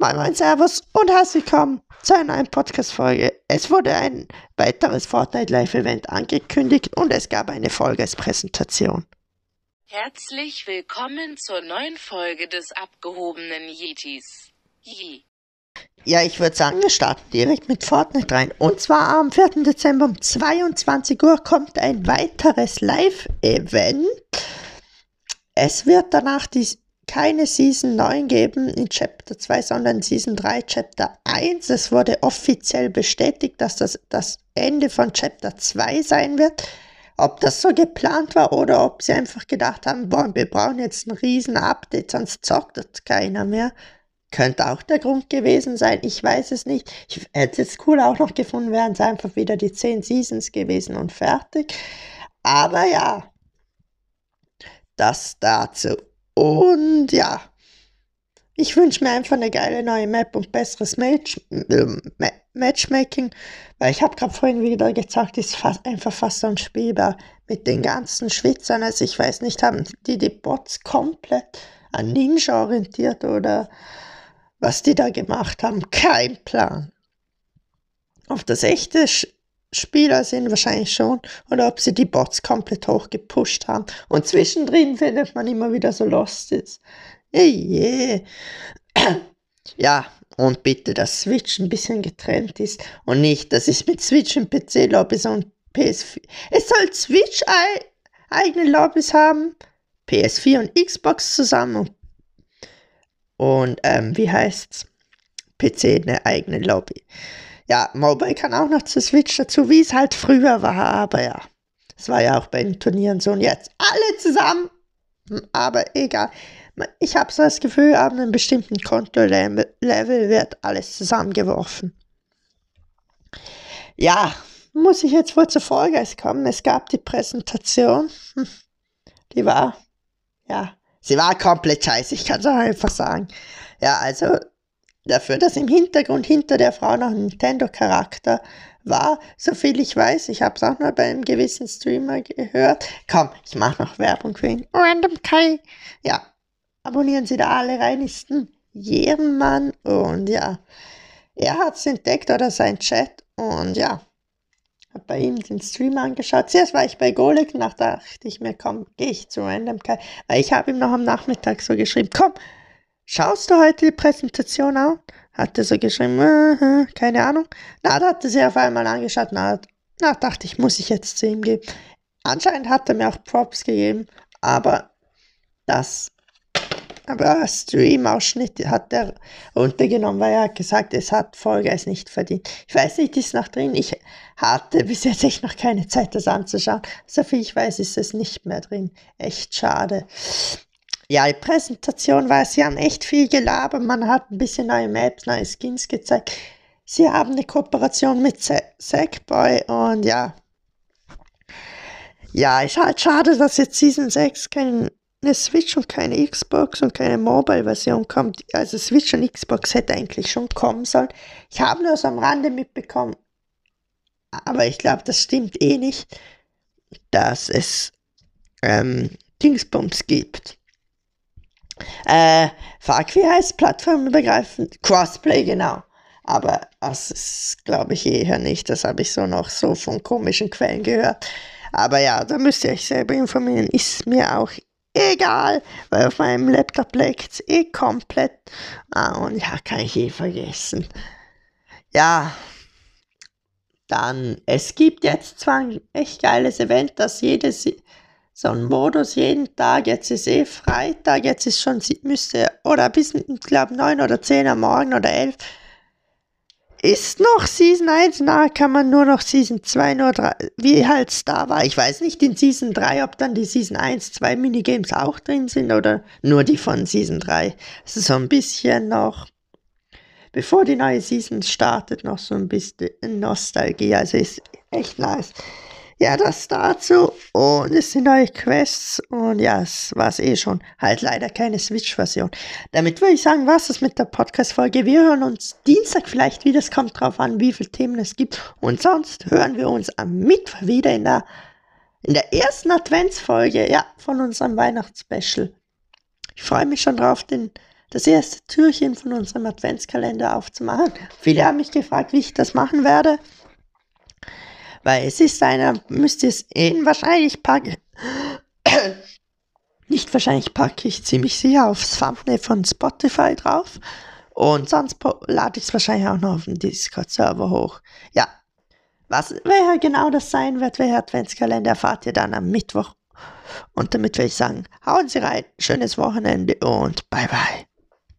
Moin Moin Servus und herzlich willkommen zu einer neuen Podcast-Folge. Es wurde ein weiteres Fortnite Live-Event angekündigt und es gab eine Folge als Präsentation. Herzlich willkommen zur neuen Folge des abgehobenen Yetis. Yee. Ja, ich würde sagen, wir starten direkt mit Fortnite rein. Und zwar am 4. Dezember um 22 Uhr kommt ein weiteres Live-Event. Es wird danach die keine Season 9 geben in Chapter 2, sondern Season 3, Chapter 1. Es wurde offiziell bestätigt, dass das das Ende von Chapter 2 sein wird. Ob das so geplant war oder ob sie einfach gedacht haben, boah, wir brauchen jetzt ein riesen Update, sonst zockt das keiner mehr. Könnte auch der Grund gewesen sein, ich weiß es nicht. Ich hätte es cool auch noch gefunden, wären es einfach wieder die 10 Seasons gewesen und fertig. Aber ja, das dazu. Und ja, ich wünsche mir einfach eine geile neue Map und besseres Match, äh, Matchmaking, weil ich habe gerade vorhin wieder gesagt, ist fast, einfach fast unspielbar mit den ganzen Schwitzern. Also ich weiß nicht, haben die die Bots komplett an Ninja orientiert oder was die da gemacht haben? Kein Plan. Auf das echte Spieler sind wahrscheinlich schon oder ob sie die Bots komplett hochgepusht haben. Und zwischendrin findet man immer wieder so Lostes. Hey, yeah. Ja, und bitte, dass Switch ein bisschen getrennt ist und nicht, dass ich mit Switch im PC-Lobbys und PS4. Es soll Switch eigene Lobbys haben, PS4 und Xbox zusammen und, und ähm, wie heißt's? PC eine eigene Lobby. Ja, Mobile kann auch noch zu Switch dazu, wie es halt früher war, aber ja. Es war ja auch bei den Turnieren so und jetzt alle zusammen. Hm, aber egal. Ich habe so das Gefühl, ab einem bestimmten Konto-Level wird alles zusammengeworfen. Ja, muss ich jetzt wohl zur Folge kommen. Es gab die Präsentation. Hm, die war, ja, sie war komplett scheiße, ich kann es auch einfach sagen. Ja, also dafür, dass im Hintergrund hinter der Frau noch ein Nintendo-Charakter war, soviel ich weiß. Ich habe es auch mal bei einem gewissen Streamer gehört. Komm, ich mache noch Werbung für ihn. Random Kai. Ja, abonnieren Sie da alle rein. Ist ein und ja, er hat es entdeckt oder sein Chat und ja, habe bei ihm den Stream angeschaut. Zuerst war ich bei Golek, nach dachte ich mir, komm, gehe ich zu Random Kai, weil ich habe ihm noch am Nachmittag so geschrieben, komm, schaust du heute die Präsentation an? Hat er so geschrieben, äh, keine Ahnung. Na, da hat er sich auf einmal angeschaut, na, na, dachte ich, muss ich jetzt zu ihm gehen. Anscheinend hat er mir auch Props gegeben, aber das, aber Stream-Ausschnitt hat er runtergenommen, weil er hat gesagt, es hat Vollgeist nicht verdient. Ich weiß nicht, ist noch drin. Ich hatte bis jetzt echt noch keine Zeit, das anzuschauen. Soviel ich weiß, ist es nicht mehr drin. Echt schade. Ja, die Präsentation war, sie haben echt viel gelabert. Man hat ein bisschen neue Maps, neue Skins gezeigt. Sie haben eine Kooperation mit Sackboy und ja. Ja, ist halt schade, dass jetzt Season 6 keine Switch und keine Xbox und keine Mobile-Version kommt. Also Switch und Xbox hätte eigentlich schon kommen sollen. Ich habe nur so am Rande mitbekommen, aber ich glaube, das stimmt eh nicht, dass es ähm, Dingsbums gibt. Äh, fuck, wie heißt plattformübergreifend? Crossplay, genau. Aber das ist, glaube ich, eher nicht. Das habe ich so noch so von komischen Quellen gehört. Aber ja, da müsst ihr euch selber informieren. Ist mir auch egal, weil auf meinem Laptop leckt es eh komplett. Ah, und ja, kann ich eh vergessen. Ja, dann, es gibt jetzt zwar ein echt geiles Event, das jedes so ein Modus jeden Tag, jetzt ist eh Freitag, jetzt ist schon, müsste, oder bis, ich glaube, 9 oder 10 am Morgen oder 11, ist noch Season 1, na, kann man nur noch Season 2, nur 3, wie halt da war. Ich weiß nicht in Season 3, ob dann die Season 1, 2 Minigames auch drin sind oder nur die von Season 3. Es ist so ein bisschen noch, bevor die neue Season startet, noch so ein bisschen Nostalgie, also ist echt nice. Ja, das dazu. Und es sind neue Quests. Und ja, es war es eh schon. Halt leider keine Switch-Version. Damit würde ich sagen, was ist mit der Podcast-Folge. Wir hören uns Dienstag vielleicht wieder. Es kommt drauf an, wie viele Themen es gibt. Und sonst hören wir uns am Mittwoch wieder in der, in der ersten Adventsfolge, ja, von unserem Weihnachtsspecial. Ich freue mich schon drauf, den das erste Türchen von unserem Adventskalender aufzumachen. Viele haben mich gefragt, wie ich das machen werde. Weil es ist einer, müsst ihr es sehen, wahrscheinlich packe nicht wahrscheinlich packe ich ziemlich sicher aufs Thumbnail von Spotify drauf. Und sonst lade ich es wahrscheinlich auch noch auf den Discord-Server hoch. Ja, was, wer genau das sein wird, welcher Adventskalender, erfahrt ihr dann am Mittwoch. Und damit will ich sagen, hauen Sie rein, schönes Wochenende und bye bye.